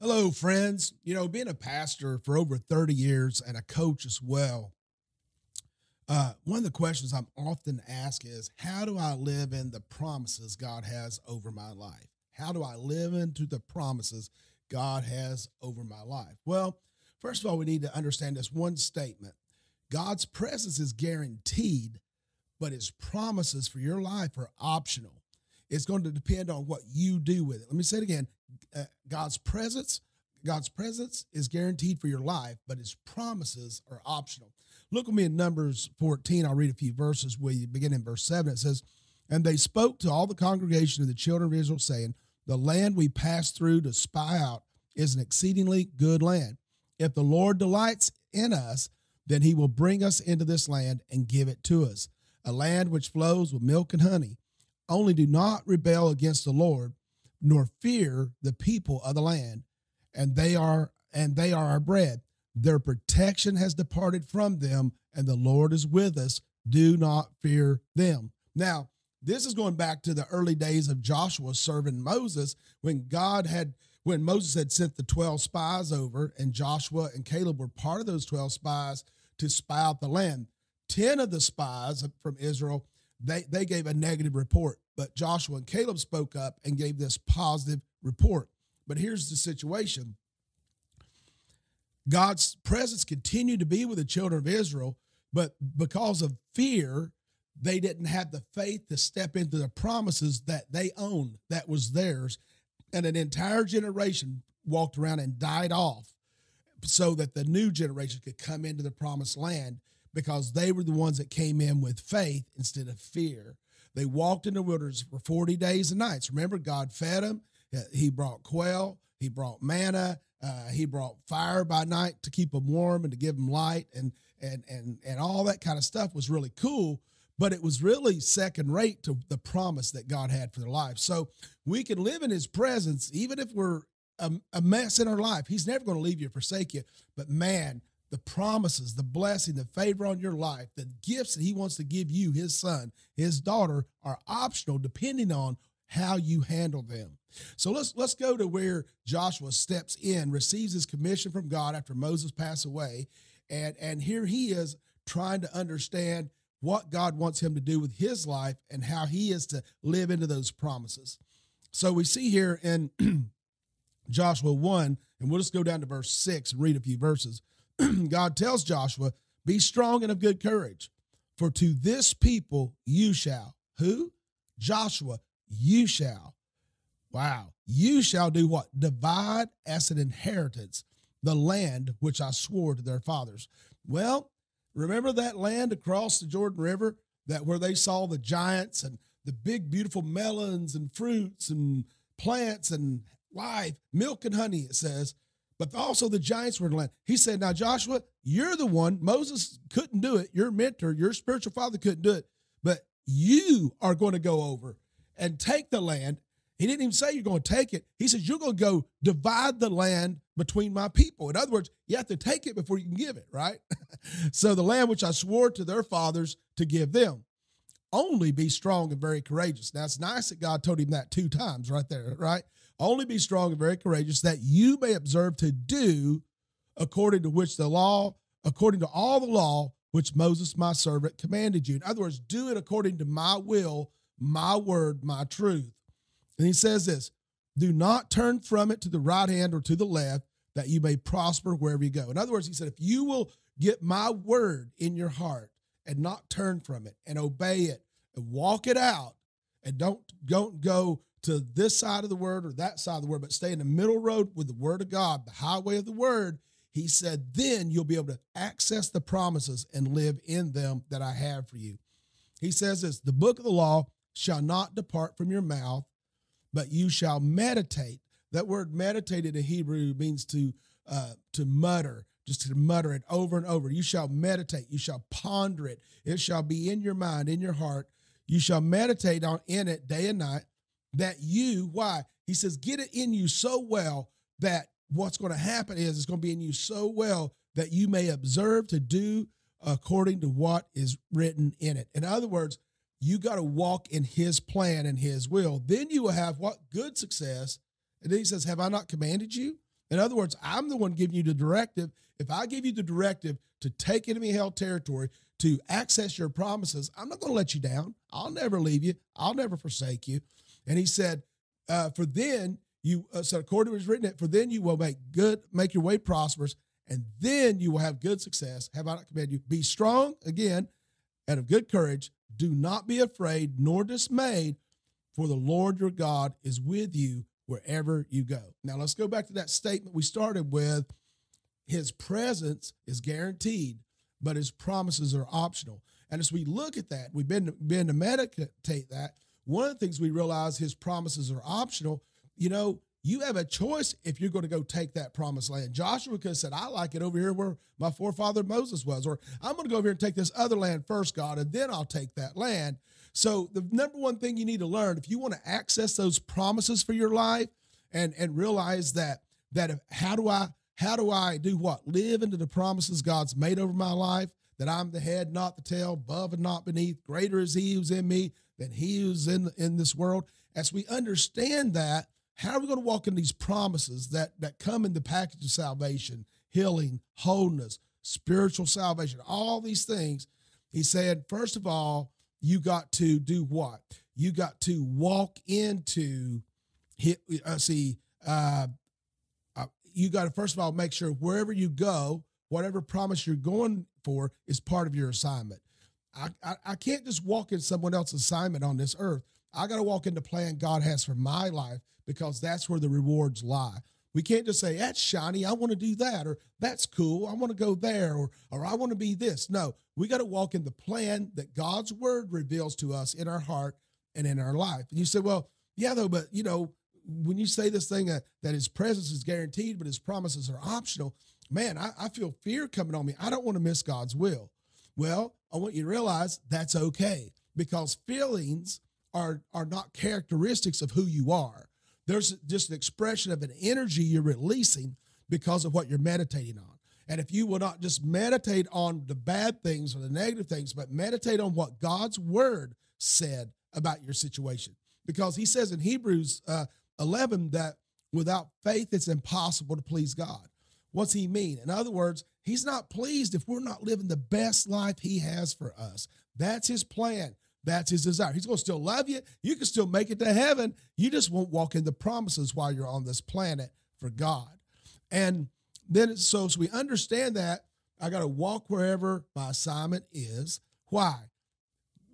Hello, friends. You know, being a pastor for over 30 years and a coach as well, uh, one of the questions I'm often asked is how do I live in the promises God has over my life? How do I live into the promises God has over my life? Well, first of all, we need to understand this one statement God's presence is guaranteed, but his promises for your life are optional. It's going to depend on what you do with it. Let me say it again. Uh, God's presence, God's presence is guaranteed for your life, but his promises are optional. Look with me in Numbers 14. I'll read a few verses where you begin in verse 7. It says, And they spoke to all the congregation of the children of Israel, saying, The land we passed through to spy out is an exceedingly good land. If the Lord delights in us, then he will bring us into this land and give it to us, a land which flows with milk and honey. Only do not rebel against the Lord, nor fear the people of the land, and they are and they are our bread. Their protection has departed from them, and the Lord is with us. Do not fear them. Now, this is going back to the early days of Joshua serving Moses when God had when Moses had sent the 12 spies over and Joshua and Caleb were part of those 12 spies to spy out the land. 10 of the spies from Israel they they gave a negative report, but Joshua and Caleb spoke up and gave this positive report. But here's the situation. God's presence continued to be with the children of Israel, but because of fear, they didn't have the faith to step into the promises that they owned, that was theirs. And an entire generation walked around and died off so that the new generation could come into the promised land because they were the ones that came in with faith instead of fear. They walked in the wilderness for 40 days and nights. Remember, God fed them. He brought quail, He brought manna, uh, He brought fire by night to keep them warm and to give them light, and and and and all that kind of stuff was really cool. But it was really second rate to the promise that God had for their life. So we can live in His presence even if we're a, a mess in our life. He's never going to leave you or forsake you. But man, the promises, the blessing, the favor on your life, the gifts that he wants to give you, his son, his daughter, are optional depending on how you handle them. So let's let's go to where Joshua steps in, receives his commission from God after Moses passed away, and and here he is trying to understand what God wants him to do with his life and how he is to live into those promises. So we see here in Joshua 1, and we'll just go down to verse 6 and read a few verses. God tells Joshua, Be strong and of good courage, for to this people you shall. Who? Joshua, you shall. Wow. You shall do what? Divide as an inheritance the land which I swore to their fathers. Well, remember that land across the Jordan River that where they saw the giants and the big beautiful melons and fruits and plants and life, milk and honey, it says but also the giants were in the land. He said, Now, Joshua, you're the one. Moses couldn't do it. Your mentor, your spiritual father couldn't do it. But you are going to go over and take the land. He didn't even say you're going to take it. He says, You're going to go divide the land between my people. In other words, you have to take it before you can give it, right? so the land which I swore to their fathers to give them. Only be strong and very courageous. Now, it's nice that God told him that two times right there, right? Only be strong and very courageous, that you may observe to do according to which the law, according to all the law which Moses my servant commanded you. In other words, do it according to my will, my word, my truth. And he says this do not turn from it to the right hand or to the left, that you may prosper wherever you go. In other words, he said, if you will get my word in your heart and not turn from it and obey it and walk it out and don't don't go to this side of the word or that side of the word, but stay in the middle road with the word of God, the highway of the word, he said, then you'll be able to access the promises and live in them that I have for you. He says this the book of the law shall not depart from your mouth, but you shall meditate. That word meditated in Hebrew means to uh, to mutter, just to mutter it over and over. You shall meditate, you shall ponder it, it shall be in your mind, in your heart. You shall meditate on in it day and night, that you, why? He says, get it in you so well that what's going to happen is it's going to be in you so well that you may observe to do according to what is written in it. In other words, you got to walk in his plan and his will. Then you will have what? Good success. And then he says, Have I not commanded you? In other words, I'm the one giving you the directive. If I give you the directive to take enemy held territory, to access your promises, I'm not going to let you down. I'll never leave you. I'll never forsake you. And he said, uh, for then you, uh, so according to what is written, it for then you will make good, make your way prosperous, and then you will have good success. Have I not commanded you? Be strong again and of good courage. Do not be afraid nor dismayed, for the Lord your God is with you wherever you go. Now let's go back to that statement we started with. His presence is guaranteed, but his promises are optional. And as we look at that, we've been, been to meditate that. One of the things we realize his promises are optional. You know, you have a choice if you're going to go take that promised land. Joshua could have said, I like it over here where my forefather Moses was, or I'm going to go over here and take this other land first, God, and then I'll take that land. So the number one thing you need to learn, if you want to access those promises for your life and, and realize that, that if, how do I, how do I do what? Live into the promises God's made over my life, that I'm the head, not the tail, above and not beneath. Greater is he who's in me than he who's in, in this world. As we understand that, how are we going to walk in these promises that, that come in the package of salvation, healing, wholeness, spiritual salvation, all these things? He said, first of all, you got to do what? You got to walk into, uh, see, uh, you got to first of all make sure wherever you go, whatever promise you're going for is part of your assignment. I, I, I can't just walk in someone else's assignment on this earth. I got to walk in the plan God has for my life because that's where the rewards lie. We can't just say, that's shiny, I want to do that, or that's cool, I want to go there, or, or I want to be this. No, we got to walk in the plan that God's word reveals to us in our heart and in our life. And you say, well, yeah, though, but you know, when you say this thing uh, that his presence is guaranteed, but his promises are optional, man, I, I feel fear coming on me. I don't want to miss God's will. Well, I want you to realize that's okay because feelings are, are not characteristics of who you are. There's just an expression of an energy you're releasing because of what you're meditating on. And if you will not just meditate on the bad things or the negative things, but meditate on what God's word said about your situation. Because he says in Hebrews uh, 11 that without faith, it's impossible to please God. What's he mean? In other words, he's not pleased if we're not living the best life he has for us. That's his plan. That's his desire. He's going to still love you. You can still make it to heaven. You just won't walk in the promises while you're on this planet for God. And then, so, so we understand that I got to walk wherever my assignment is. Why?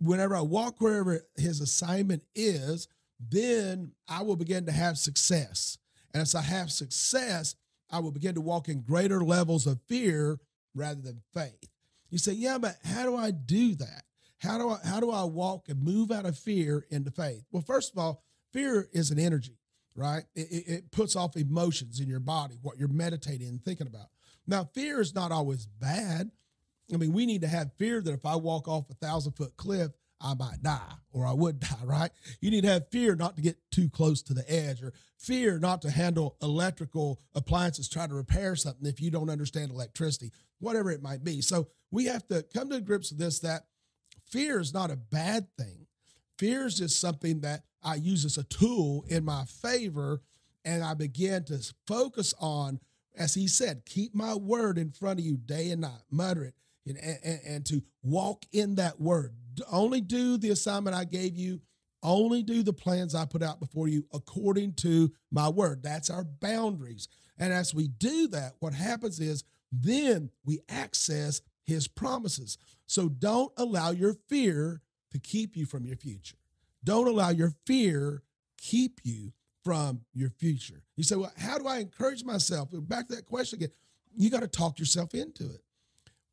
Whenever I walk wherever his assignment is, then I will begin to have success. And as I have success, I will begin to walk in greater levels of fear rather than faith. You say, yeah, but how do I do that? How do I how do I walk and move out of fear into faith? Well, first of all, fear is an energy, right? It, it puts off emotions in your body, what you're meditating and thinking about. Now, fear is not always bad. I mean, we need to have fear that if I walk off a thousand foot cliff, I might die or I would die, right? You need to have fear not to get too close to the edge or fear not to handle electrical appliances trying to repair something if you don't understand electricity, whatever it might be. So we have to come to grips with this that fear is not a bad thing. Fear is just something that I use as a tool in my favor and I begin to focus on, as he said, keep my word in front of you day and night, mutter it, and, and, and to walk in that word only do the assignment I gave you, only do the plans I put out before you according to my word. That's our boundaries. And as we do that, what happens is then we access his promises. So don't allow your fear to keep you from your future. Don't allow your fear keep you from your future. You say, well, how do I encourage myself? Back to that question again. You got to talk yourself into it.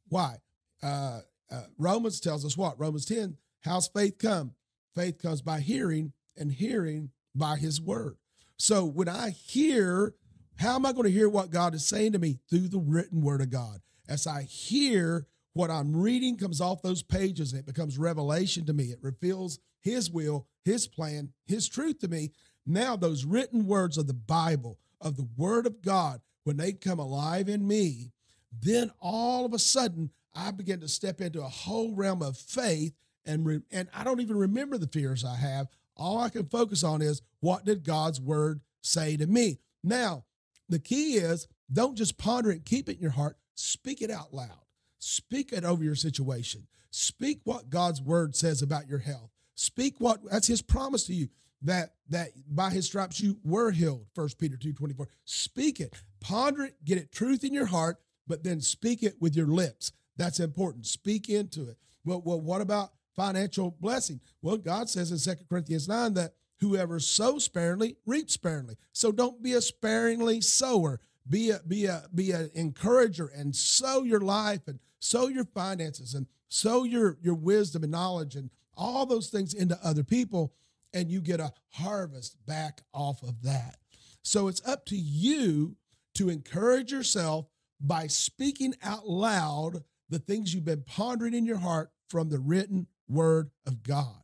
Why? Uh, uh, Romans tells us what? Romans 10, how's faith come? Faith comes by hearing, and hearing by his word. So when I hear, how am I going to hear what God is saying to me? Through the written word of God. As I hear what I'm reading comes off those pages and it becomes revelation to me. It reveals his will, his plan, his truth to me. Now, those written words of the Bible, of the word of God, when they come alive in me, then all of a sudden I began to step into a whole realm of faith, and re- and I don't even remember the fears I have. All I can focus on is what did God's word say to me. Now, the key is don't just ponder it, keep it in your heart, speak it out loud. Speak it over your situation. Speak what God's word says about your health. Speak what that's his promise to you that that by his stripes you were healed. First Peter two twenty four. Speak it, ponder it, get it truth in your heart, but then speak it with your lips. That's important. Speak into it. Well, well what about financial blessing? Well, God says in Second Corinthians 9 that whoever sows sparingly reaps sparingly. So don't be a sparingly sower. Be a be a be an encourager and sow your life and sow your finances and sow your your wisdom and knowledge and all those things into other people and you get a harvest back off of that. So it's up to you to encourage yourself by speaking out loud the things you've been pondering in your heart from the written word of God.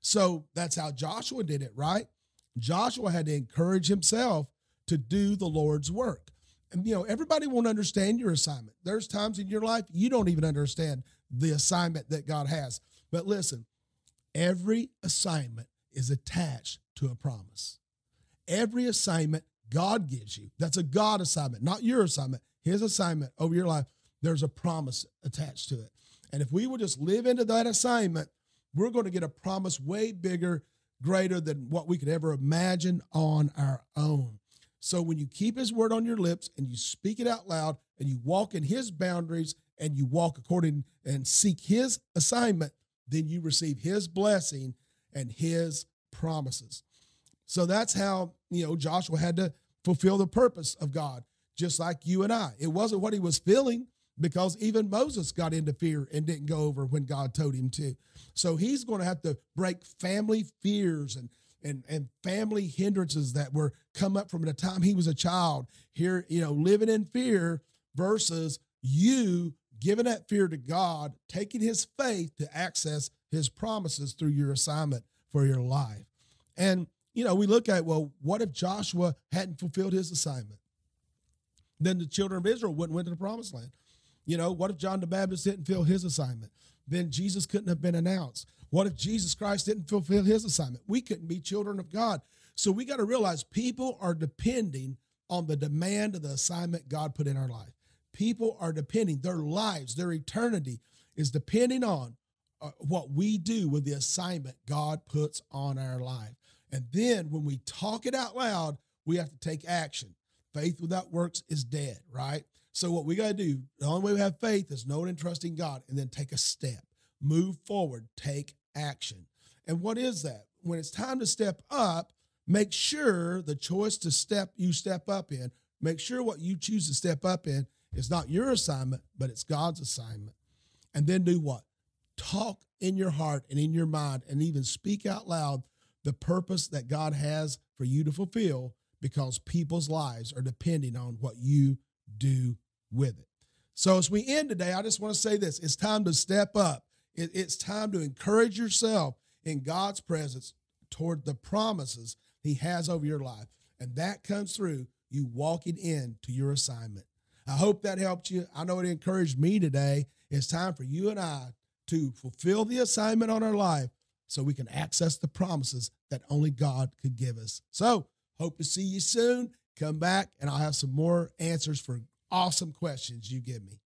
So that's how Joshua did it, right? Joshua had to encourage himself to do the Lord's work. And you know, everybody won't understand your assignment. There's times in your life you don't even understand the assignment that God has. But listen, every assignment is attached to a promise. Every assignment God gives you, that's a God assignment, not your assignment, His assignment over your life, there's a promise attached to it. And if we will just live into that assignment, we're going to get a promise way bigger, greater than what we could ever imagine on our own. So when you keep his word on your lips and you speak it out loud and you walk in his boundaries and you walk according and seek his assignment, then you receive his blessing and his promises. So that's how, you know, Joshua had to fulfill the purpose of God, just like you and I. It wasn't what he was feeling because even Moses got into fear and didn't go over when God told him to. So he's going to have to break family fears and and and family hindrances that were come up from the time he was a child here, you know, living in fear versus you giving that fear to God, taking his faith to access his promises through your assignment for your life. And, you know, we look at, well, what if Joshua hadn't fulfilled his assignment? Then the children of Israel wouldn't went to the promised land. You know, what if John the Baptist didn't fulfill his assignment? Then Jesus couldn't have been announced. What if Jesus Christ didn't fulfill his assignment? We couldn't be children of God. So we got to realize people are depending on the demand of the assignment God put in our life. People are depending, their lives, their eternity is depending on uh, what we do with the assignment God puts on our life. And then when we talk it out loud, we have to take action. Faith without works is dead, right? So what we got to do, the only way we have faith is knowing and trusting God and then take a step. Move forward, take action. And what is that? When it's time to step up, make sure the choice to step you step up in, make sure what you choose to step up in is not your assignment, but it's God's assignment. And then do what? Talk in your heart and in your mind and even speak out loud the purpose that God has for you to fulfill because people's lives are depending on what you do with it. So, as we end today, I just want to say this it's time to step up. it's time to encourage yourself in God's presence toward the promises He has over your life. And that comes through you walking in to your assignment. I hope that helped you. I know it encouraged me today. It's time for you and I to fulfill the assignment on our life so we can access the promises that only God could give us. So, hope to see you soon. Come back and I'll have some more answers for awesome questions you give me.